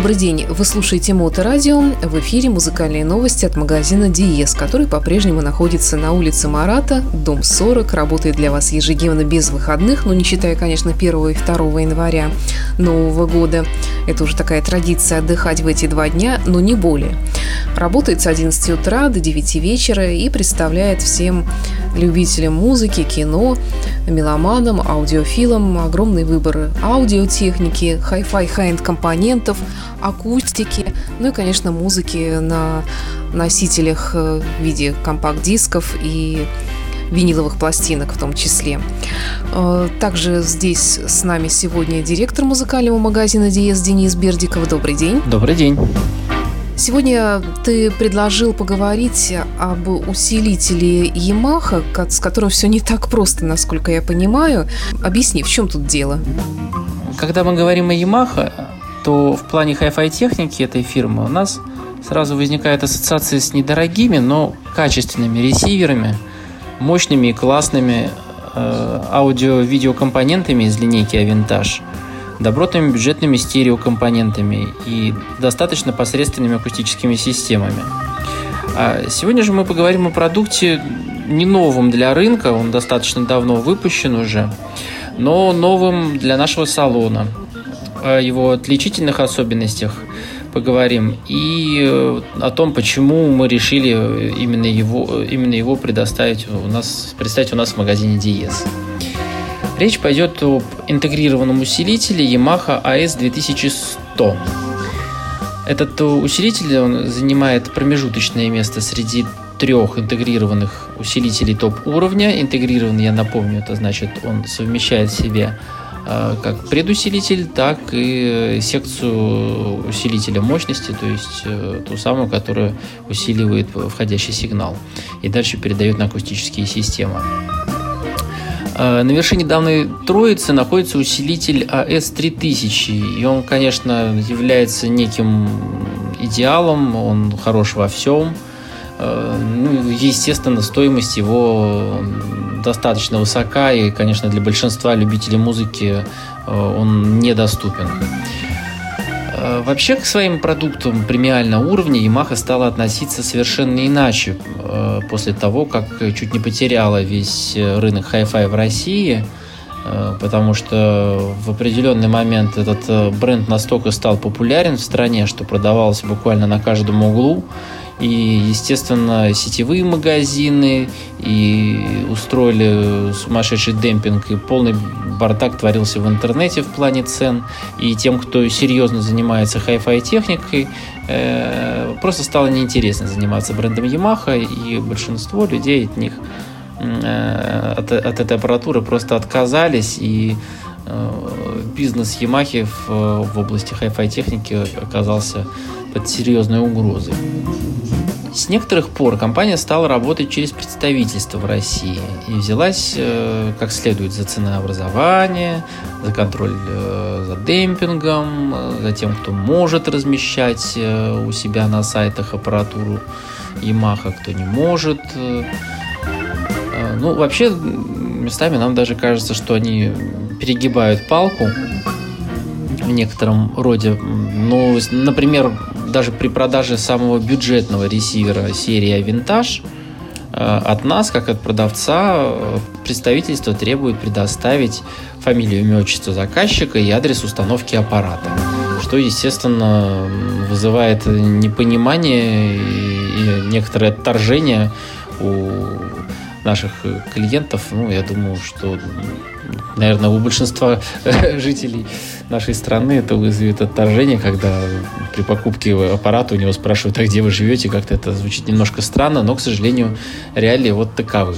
Добрый день. Вы слушаете Моторадио. В эфире музыкальные новости от магазина Диез, который по-прежнему находится на улице Марата, дом 40. Работает для вас ежедневно без выходных, но не считая, конечно, 1 и 2 января Нового года. Это уже такая традиция отдыхать в эти два дня, но не более. Работает с 11 утра до 9 вечера и представляет всем любителям музыки, кино, меломанам, аудиофилам огромный выбор аудиотехники, хай-фай хай-энд компонентов, акустики, ну и, конечно, музыки на носителях э, в виде компакт-дисков и виниловых пластинок в том числе. Э, также здесь с нами сегодня директор музыкального магазина Диез Денис Бердиков. Добрый день. Добрый день. Сегодня ты предложил поговорить об усилителе Yamaha, с которым все не так просто, насколько я понимаю. Объясни, в чем тут дело? Когда мы говорим о Yamaha, то в плане Hi-Fi техники этой фирмы у нас сразу возникает ассоциация с недорогими, но качественными ресиверами, мощными и классными э, аудио-видеокомпонентами из линейки Avintage – добротными бюджетными стереокомпонентами и достаточно посредственными акустическими системами. А сегодня же мы поговорим о продукте не новом для рынка, он достаточно давно выпущен уже, но новым для нашего салона. О его отличительных особенностях поговорим и э, о том, почему мы решили именно его, именно его предоставить у нас, представить у нас в магазине Диез. Речь пойдет об интегрированном усилителе Yamaha AS2100. Этот усилитель он занимает промежуточное место среди трех интегрированных усилителей топ-уровня. Интегрированный, я напомню, это значит, он совмещает в себе э, как предусилитель, так и секцию усилителя мощности, то есть э, ту самую, которая усиливает входящий сигнал и дальше передает на акустические системы. Э, на вершине данной троицы находится усилитель AS3000, и он, конечно, является неким идеалом, он хорош во всем. Э, ну, естественно, стоимость его достаточно высока, и, конечно, для большинства любителей музыки э, он недоступен. Э, вообще к своим продуктам премиального уровня Yamaha стала относиться совершенно иначе э, после того, как чуть не потеряла весь рынок Hi-Fi в России, потому что в определенный момент этот бренд настолько стал популярен в стране, что продавался буквально на каждом углу, и, естественно, сетевые магазины, и устроили сумасшедший демпинг, и полный бардак творился в интернете в плане цен. И тем, кто серьезно занимается хай-фай техникой, э, просто стало неинтересно заниматься брендом Yamaha, и большинство людей от них, э, от, от этой аппаратуры просто отказались, и э, бизнес Yamaha в, в области хай-фай техники оказался под серьезной угрозой. С некоторых пор компания стала работать через представительство в России и взялась э, как следует за ценообразование, за контроль э, за демпингом, э, за тем, кто может размещать у себя на сайтах аппаратуру Yamaha, кто не может. Ну, вообще, местами нам даже кажется, что они перегибают палку в некотором роде. Ну, например, даже при продаже самого бюджетного ресивера серии Vintage э, от нас, как от продавца, э, представительство требует предоставить фамилию, имя, отчество заказчика и адрес установки аппарата, что, естественно, вызывает непонимание и некоторое отторжение у наших клиентов. Ну, я думаю, что, наверное, у большинства жителей нашей страны это вызовет отторжение, когда при покупке аппарата у него спрашивают, а где вы живете, как-то это звучит немножко странно, но, к сожалению, реалии вот таковы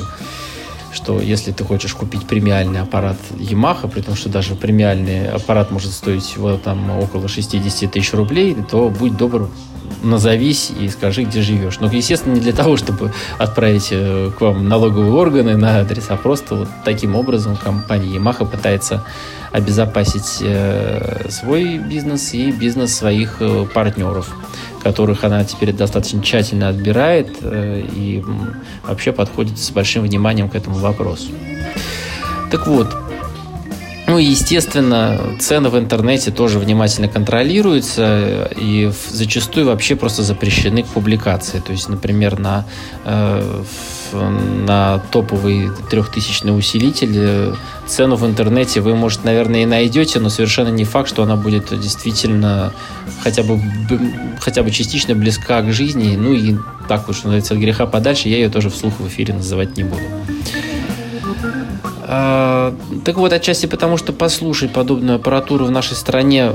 что если ты хочешь купить премиальный аппарат Yamaha, при том, что даже премиальный аппарат может стоить всего там около 60 тысяч рублей, то будь добр, назовись и скажи, где живешь. Но, естественно, не для того, чтобы отправить э, к вам налоговые органы на адрес, а просто вот таким образом компания Yamaha пытается обезопасить э, свой бизнес и бизнес своих э, партнеров, которых она теперь достаточно тщательно отбирает и вообще подходит с большим вниманием к этому вопросу. Так вот, Ну и, естественно, цены в интернете тоже внимательно контролируются и зачастую вообще просто запрещены к публикации. То есть, например, на, э, на топовый трехтысячный усилитель э, цену в интернете вы, может, наверное, и найдете, но совершенно не факт, что она будет действительно хотя бы, хотя бы частично близка к жизни. Ну и так вот, что называется, от греха подальше, я ее тоже вслух в эфире называть не буду. А, так вот, отчасти потому, что послушать подобную аппаратуру в нашей стране,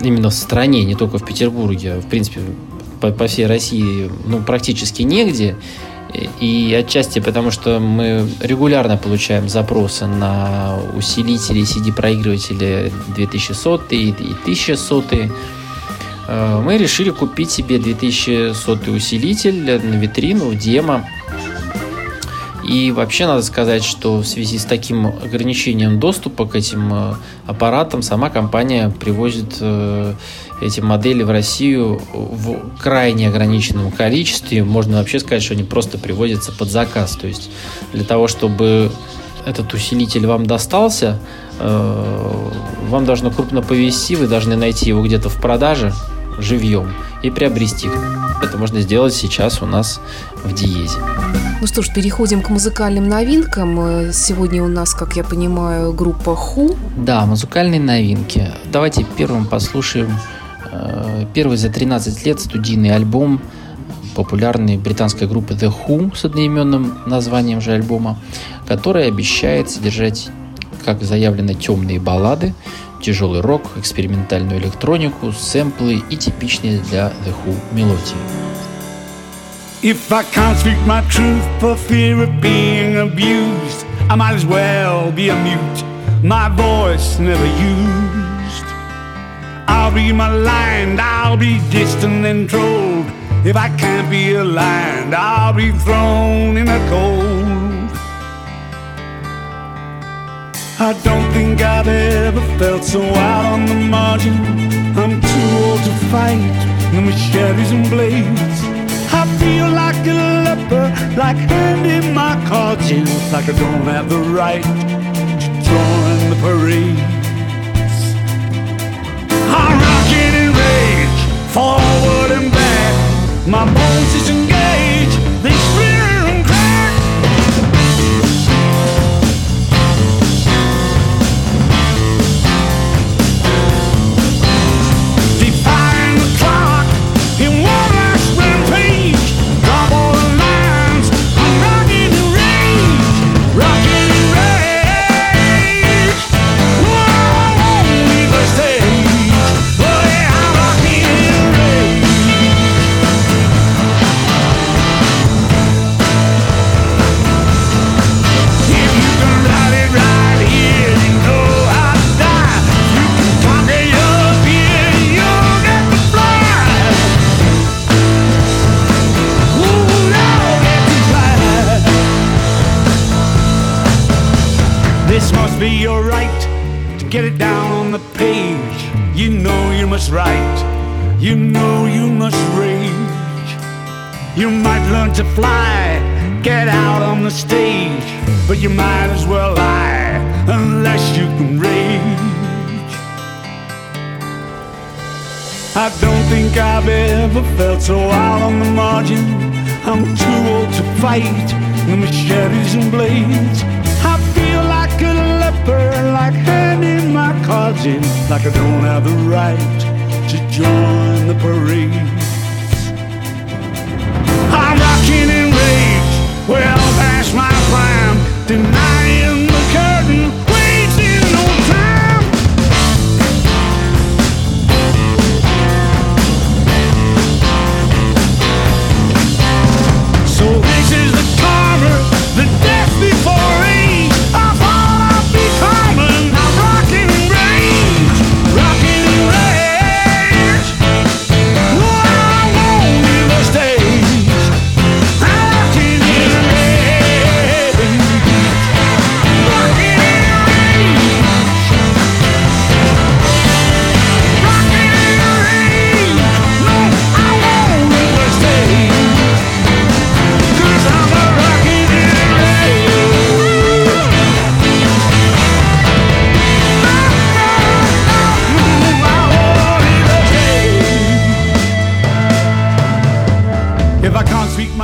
именно в стране, не только в Петербурге, а в принципе, по, по всей России, ну, практически негде. И отчасти потому, что мы регулярно получаем запросы на усилители CD-проигрыватели 2100 и 1100. А, мы решили купить себе 2100 усилитель на витрину, в демо. И вообще надо сказать, что в связи с таким ограничением доступа к этим э, аппаратам сама компания привозит э, эти модели в Россию в крайне ограниченном количестве. Можно вообще сказать, что они просто приводятся под заказ. То есть для того, чтобы этот усилитель вам достался, э, вам должно крупно повести, вы должны найти его где-то в продаже живьем и приобрести. Это можно сделать сейчас у нас в Диезе. Ну что ж, переходим к музыкальным новинкам. Э, сегодня у нас, как я понимаю, группа Ху. Да, музыкальные новинки. Давайте первым послушаем э, первый за 13 лет студийный альбом популярной британской группы The Who с одноименным названием же альбома, который обещает содержать, как заявлено, темные баллады, тяжелый рок, экспериментальную электронику, сэмплы и типичные для The Who мелодии. If I can't speak my truth for fear of being abused, I might as well be a mute, my voice never used. I'll be maligned, I'll be distant and trolled. If I can't be aligned, I'll be thrown in the cold. I don't think I've ever felt so out on the margin. I'm too old to fight the machetes and blades. Feel like a leper, like handing my cards in, like I don't have the right to join the parades. I'm rocking in rage, forward and back. My be right to get it down on the page. You know you must write, you know you must rage. You might learn to fly, get out on the stage, but you might as well lie unless you can rage. I don't think I've ever felt so out on the margin. I'm too old to fight the machetes and blades. Feel like like handing my cards like I don't have the right to join the parade. I'm rocking in rage, well past my prime, denying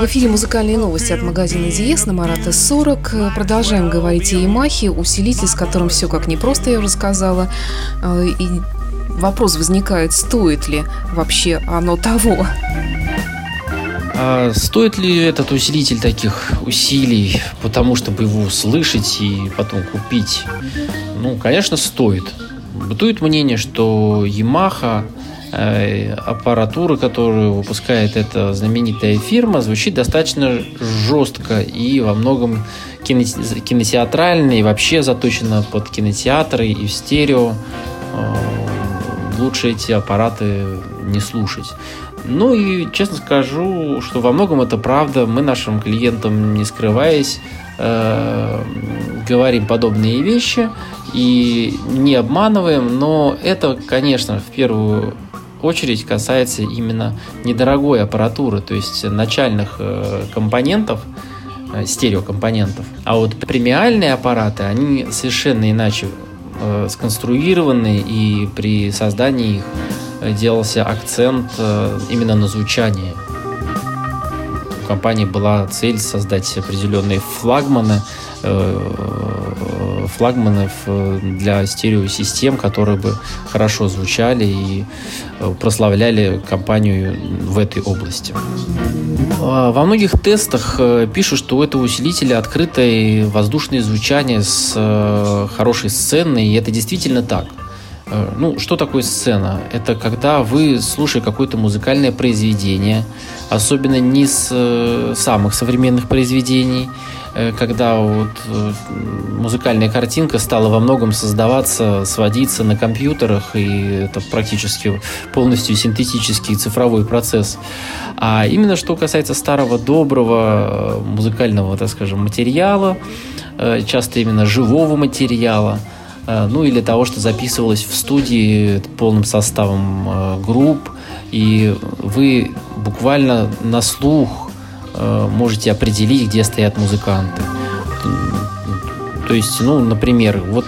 эфире музыкальные новости от магазина Диес на Марата 40. Продолжаем говорить о Ямахе, усилитель, с которым все как непросто, я уже сказала. А, и вопрос возникает, стоит ли вообще оно того? А стоит ли этот усилитель таких усилий, потому чтобы его услышать и потом купить? Ну, конечно, стоит. Бытует мнение, что Yamaha аппаратура, которую выпускает эта знаменитая фирма, звучит достаточно жестко и во многом кинотеатрально и вообще заточена под кинотеатры и в стерео. Э, лучше эти аппараты не слушать. Ну и честно скажу, что во многом это правда. Мы нашим клиентам, не скрываясь, э, говорим подобные вещи и не обманываем, но это, конечно, в первую очередь касается именно недорогой аппаратуры, то есть начальных э, компонентов, э, стереокомпонентов. А вот премиальные аппараты, они совершенно иначе э, сконструированы, и при создании их делался акцент именно на звучание. У компании была цель создать определенные флагманы, флагманов э, для стереосистем, которые бы хорошо звучали и прославляли компанию в этой области. А, во многих тестах пишут, что у этого усилителя открытое воздушное звучание с хорошей сценой, и это действительно так – Э, ну, что такое сцена? Это когда вы, слушая какое-то музыкальное произведение, особенно не с э, самых современных произведений, э, когда вот музыкальная картинка стала во многом создаваться, сводиться на компьютерах, и это практически полностью синтетический цифровой процесс. А именно что касается старого доброго музыкального, так скажем, материала, часто именно живого материала – Э, ну или того, что записывалось в студии полным составом э, групп, и вы буквально на слух э, можете определить, где стоят музыканты. То есть, ну, например, вот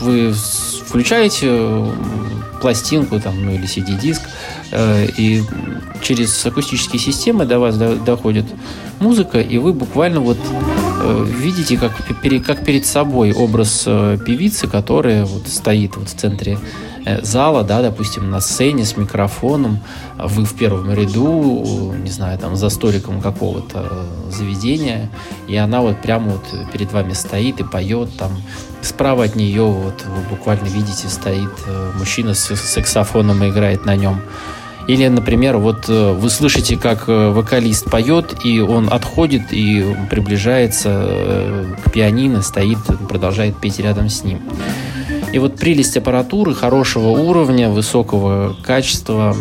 вы включаете пластинку там, ну, или CD-диск, и через акустические системы до вас доходит музыка, и вы буквально вот Э, видите, как, как перед собой образ э, певицы, которая вот стоит вот в центре э, зала, да, допустим, на сцене с микрофоном, вы в первом ряду, не знаю, там за столиком какого-то заведения, и она вот прямо вот перед вами стоит и поет, там. Справа от нее вот вы буквально видите стоит мужчина с саксофоном и играет на нем. Или, например, вот э, вы слышите, как э, вокалист поет, и он отходит и приближается э, к пианино, стоит, продолжает петь рядом с ним. И вот прелесть аппаратуры хорошего уровня, высокого качества,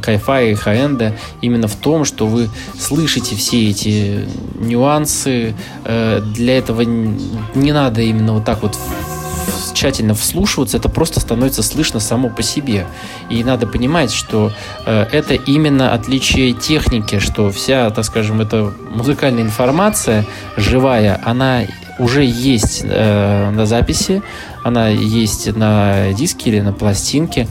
кайфа и хай-энда именно в том, что вы слышите все эти нюансы. Для этого не надо именно вот так вот тщательно вслушиваться, это просто становится слышно само по себе. И надо понимать, что э, это именно отличие техники, что вся, так скажем, эта музыкальная информация живая, она уже есть э, на записи, она есть на диске или на пластинке.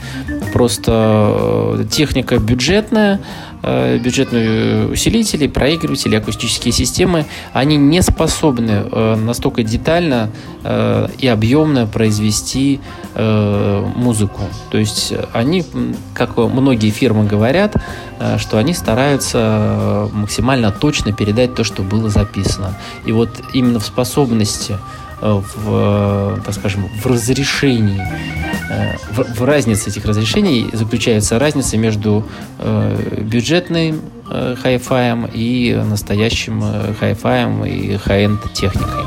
Просто э, техника бюджетная, бюджетные усилители, проигрыватели, акустические системы, они не способны э, настолько детально э, и объемно произвести музыку. То есть они, как многие фирмы говорят, что они стараются максимально точно передать то, что было записано. И вот именно в способности в, так скажем, в разрешении Э, в, в разнице этих разрешений заключается разница между э, бюджетным э, хай-фаем и настоящим э, хай-фаем и хай-энд техникой.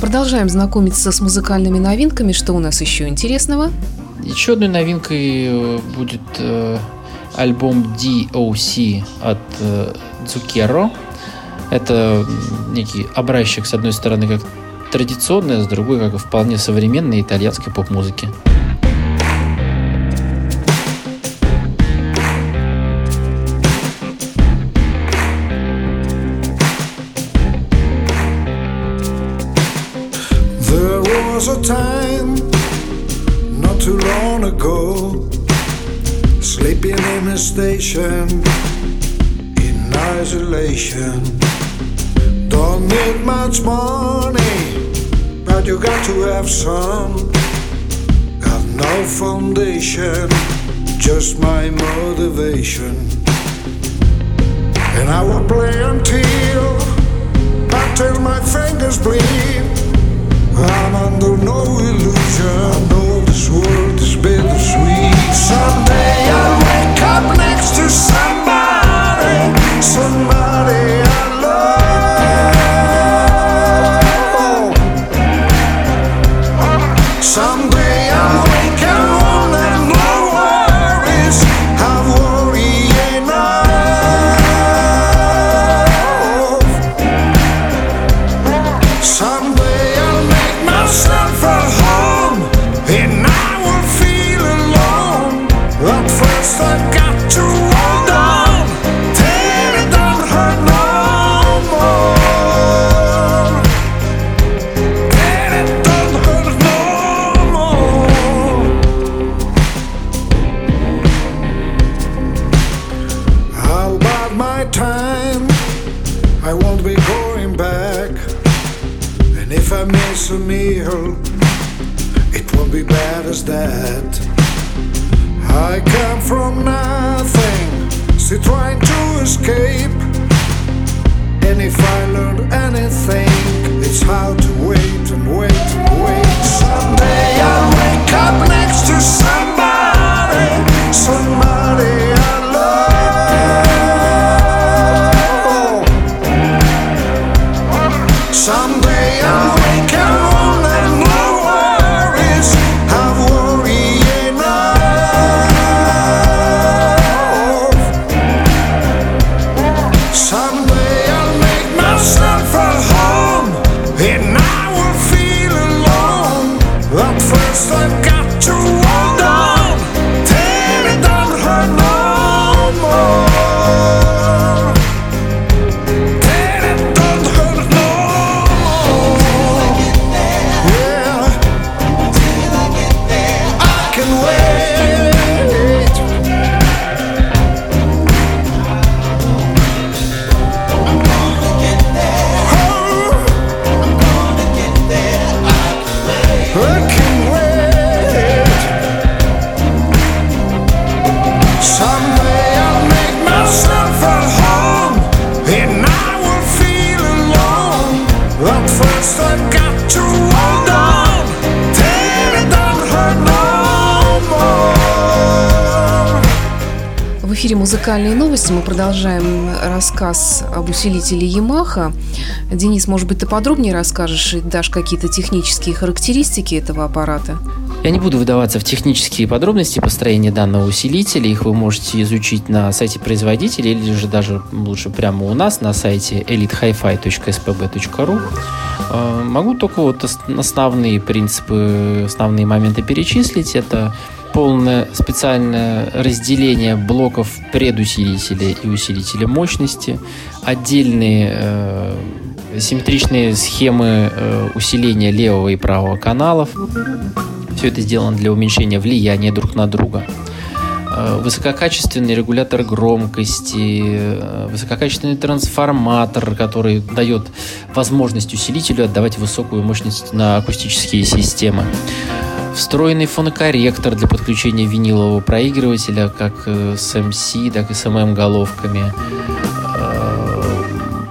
Продолжаем знакомиться с музыкальными новинками. Что у нас еще интересного? Еще одной новинкой э, будет э, альбом DOC от э, Zucchero. Это некий образчик, с одной стороны, как традиционная, с другой, как вполне современной итальянской поп-музыки. In a station in isolation. Don't need much money, but you got to have some. Got no foundation, just my motivation. And I will play until, until my fingers bleed. I'm under no illusion, this world is. Someday I'll wake up next to somebody, somebody эфире «Музыкальные новости». Мы продолжаем рассказ об усилителе Yamaha. Денис, может быть, ты подробнее расскажешь и дашь какие-то технические характеристики этого аппарата? Я не буду выдаваться в технические подробности построения данного усилителя. Их вы можете изучить на сайте производителя или же даже лучше прямо у нас на сайте elitehifi.spb.ru. Э, Могу только вот ос- основные принципы, основные моменты перечислить. Это полное специальное разделение блоков предусилителя и усилителя мощности, отдельные э, симметричные схемы э, усиления левого и правого каналов. Все это сделано для уменьшения влияния друг на друга. Э, Высококачественный регулятор громкости, э, высококачественный трансформатор, который дает возможность усилителю отдавать высокую мощность на акустические системы. Встроенный фонокорректор для подключения винилового проигрывателя как э, с MC, так и с MM головками. Э,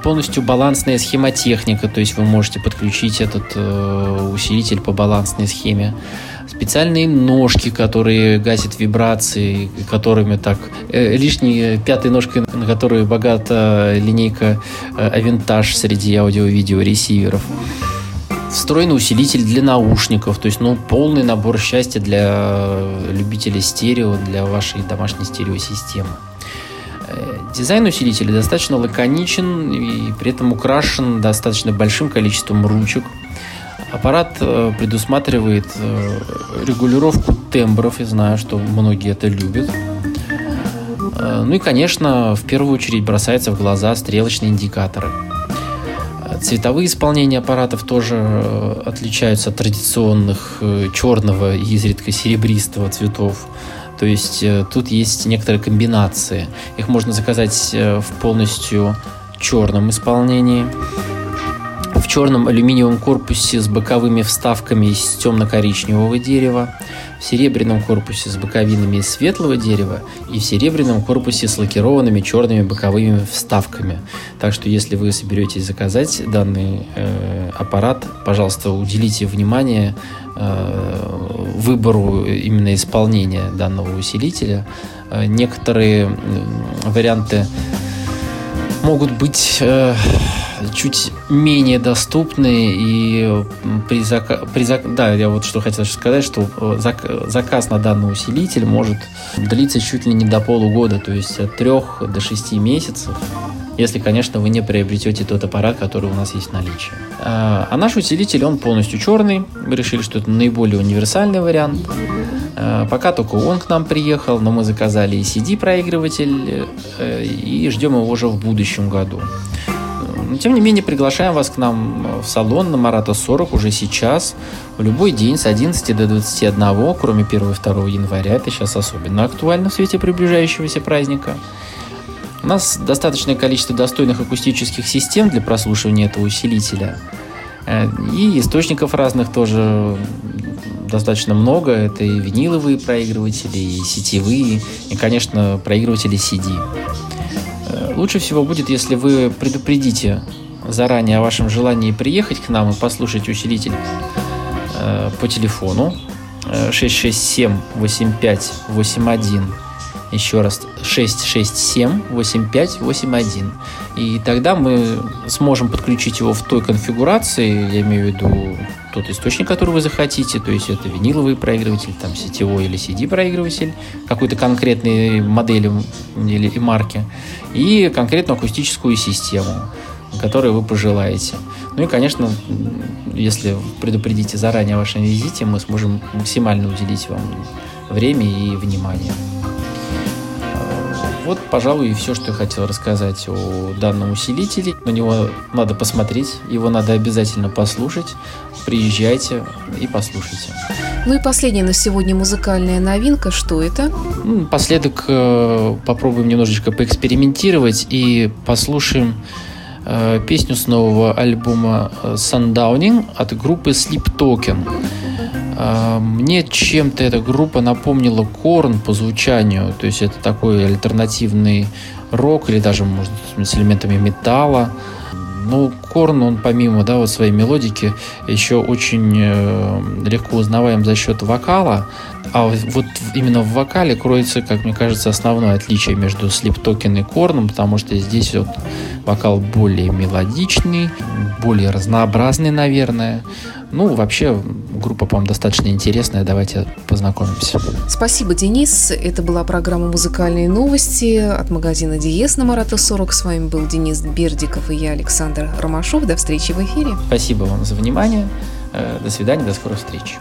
Полностью балансная схемотехника, то есть вы можете подключить этот э, усилитель по балансной схеме. Специальные ножки, которые гасят вибрации, которыми так лишней пятой ножкой, на которую богата линейка Авентаж среди аудио-видео ресиверов встроенный усилитель для наушников, то есть ну, полный набор счастья для любителей стерео, для вашей домашней стереосистемы. Э, Дизайн усилителя достаточно лаконичен и при этом украшен достаточно большим количеством ручек. Аппарат э, предусматривает э, регулировку тембров, я знаю, что многие это любят. Ну и, конечно, в первую очередь бросается в глаза стрелочные индикаторы. Цветовые исполнения аппаратов тоже э, отличаются от традиционных э, черного и изредка серебристого цветов. То есть э, тут есть некоторые комбинации. Их можно заказать в полностью черном исполнении черном алюминиевом корпусе с боковыми вставками из темно-коричневого дерева, в серебряном корпусе с боковинами из светлого дерева и в серебряном корпусе с лакированными черными боковыми вставками. Так что, если вы соберетесь заказать данный э, аппарат, пожалуйста, уделите внимание э, выбору именно исполнения данного усилителя. Э, некоторые варианты могут быть э, чуть менее доступны и при, зака... при зак... да, я вот что хотел сказать, что э, зак... заказ на данный усилитель может длиться чуть ли не до полугода, то есть от трех до шести месяцев, если, конечно, вы не приобретете тот аппарат, который у нас есть в наличии. А, а наш усилитель, он полностью черный, мы решили, что это наиболее универсальный вариант. А, пока только он к нам приехал, но мы заказали и CD-проигрыватель э, и ждем его уже в будущем году. Но, тем не менее, приглашаем вас к нам в салон на Марата 40 уже сейчас, в любой день с 11 до 21, кроме 1 и 2 января. Это сейчас особенно актуально в свете приближающегося праздника. У нас достаточное количество достойных акустических систем для прослушивания этого усилителя. Э, и источников разных тоже достаточно много. Это и виниловые проигрыватели, и сетевые, и, конечно, проигрыватели CD. Лучше всего будет, если вы предупредите заранее о вашем желании приехать к нам и послушать усилитель э, по телефону 667 8581 еще раз 667 8581 и тогда мы сможем подключить его в той конфигурации я имею в виду тот источник, который вы захотите, то есть это виниловый проигрыватель, там сетевой или CD проигрыватель какой-то конкретной модели или марки, и конкретную акустическую систему, которую вы пожелаете. Ну и, конечно, если предупредите заранее о вашем визите, мы сможем максимально уделить вам время и внимание. Вот, пожалуй, и все, что я хотел рассказать о данном усилителе. На него надо посмотреть, его надо обязательно послушать. Приезжайте и послушайте. Ну и последняя на сегодня музыкальная новинка. Что это? Ну, последок э, попробуем немножечко поэкспериментировать и послушаем э, песню с нового альбома э, Sundowning от группы Sleep Token. А, мне чем-то эта группа напомнила Корн по звучанию, то есть это такой альтернативный рок или даже, может, с элементами металла. Ну, Корн, он помимо да, вот своей мелодики еще очень э, легко узнаваем за счет вокала. А вот именно в вокале кроется, как мне кажется, основное отличие между Sleep Token и Корном, потому что здесь вот вокал более мелодичный, более разнообразный, наверное. Ну, вообще, группа, по-моему, достаточно интересная. Давайте познакомимся. Спасибо, Денис. Это была программа «Музыкальные новости» от магазина «Диез» на Марата 40. С вами был Денис Бердиков и я, Александр Ромашов. До встречи в эфире. Спасибо вам за внимание. Э, до свидания, до скорой встречи.